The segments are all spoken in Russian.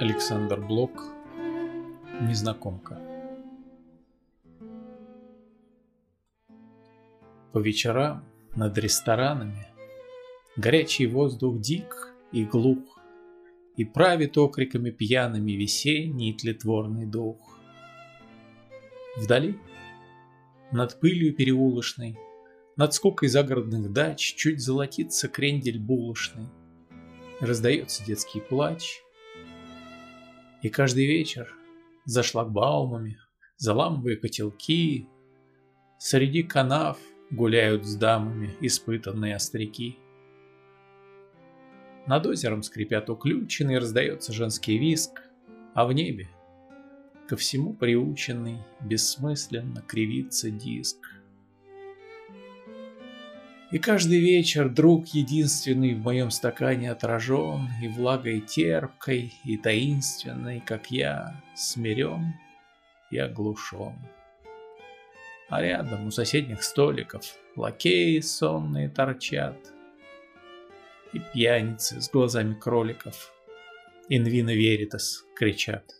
Александр Блок Незнакомка По вечерам над ресторанами Горячий воздух дик и глух, И правит окриками пьяными Весенний тлетворный дух. Вдали, над пылью переулочной, Над скокой загородных дач Чуть золотится крендель булочный, Раздается детский плач — и каждый вечер за шлагбаумами, заламывая котелки, Среди канав гуляют с дамами испытанные остряки. Над озером скрипят уключенный, раздается женский виск, А в небе, ко всему приученный, бессмысленно кривится диск. И каждый вечер друг единственный в моем стакане отражен, И влагой терпкой и таинственной, как я, смирен и оглушен. А рядом у соседних столиков лакеи сонные торчат, И пьяницы с глазами кроликов Инвина веритас кричат.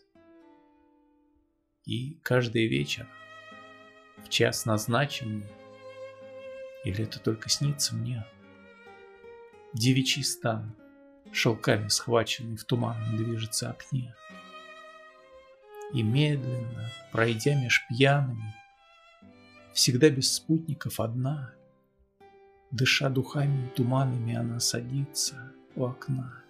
И каждый вечер, в час назначенный, или это только снится мне? Девичий стан, шелками схваченный в туманном движется окне. И медленно, пройдя меж пьяными, Всегда без спутников одна, Дыша духами и туманами, она садится у окна.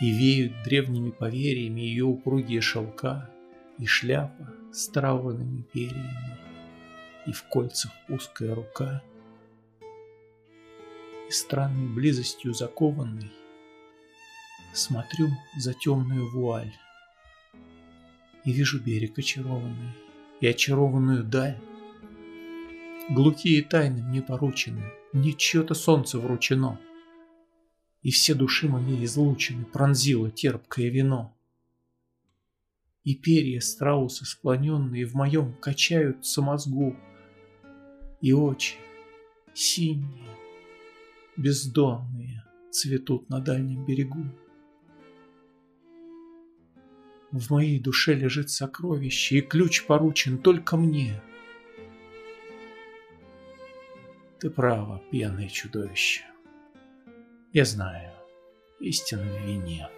И веют древними поверьями ее упругие шелка И шляпа с траурными перьями и в кольцах узкая рука, и странной близостью закованный смотрю за темную вуаль и вижу берег очарованный и очарованную даль. Глухие тайны мне поручены, мне чье-то солнце вручено, и все души моей излучены пронзило терпкое вино. И перья страуса склоненные в моем качаются мозгу, и очи синие, бездонные, цветут на дальнем берегу. В моей душе лежит сокровище, и ключ поручен только мне. Ты право, пьяное чудовище. Я знаю, истина в вине.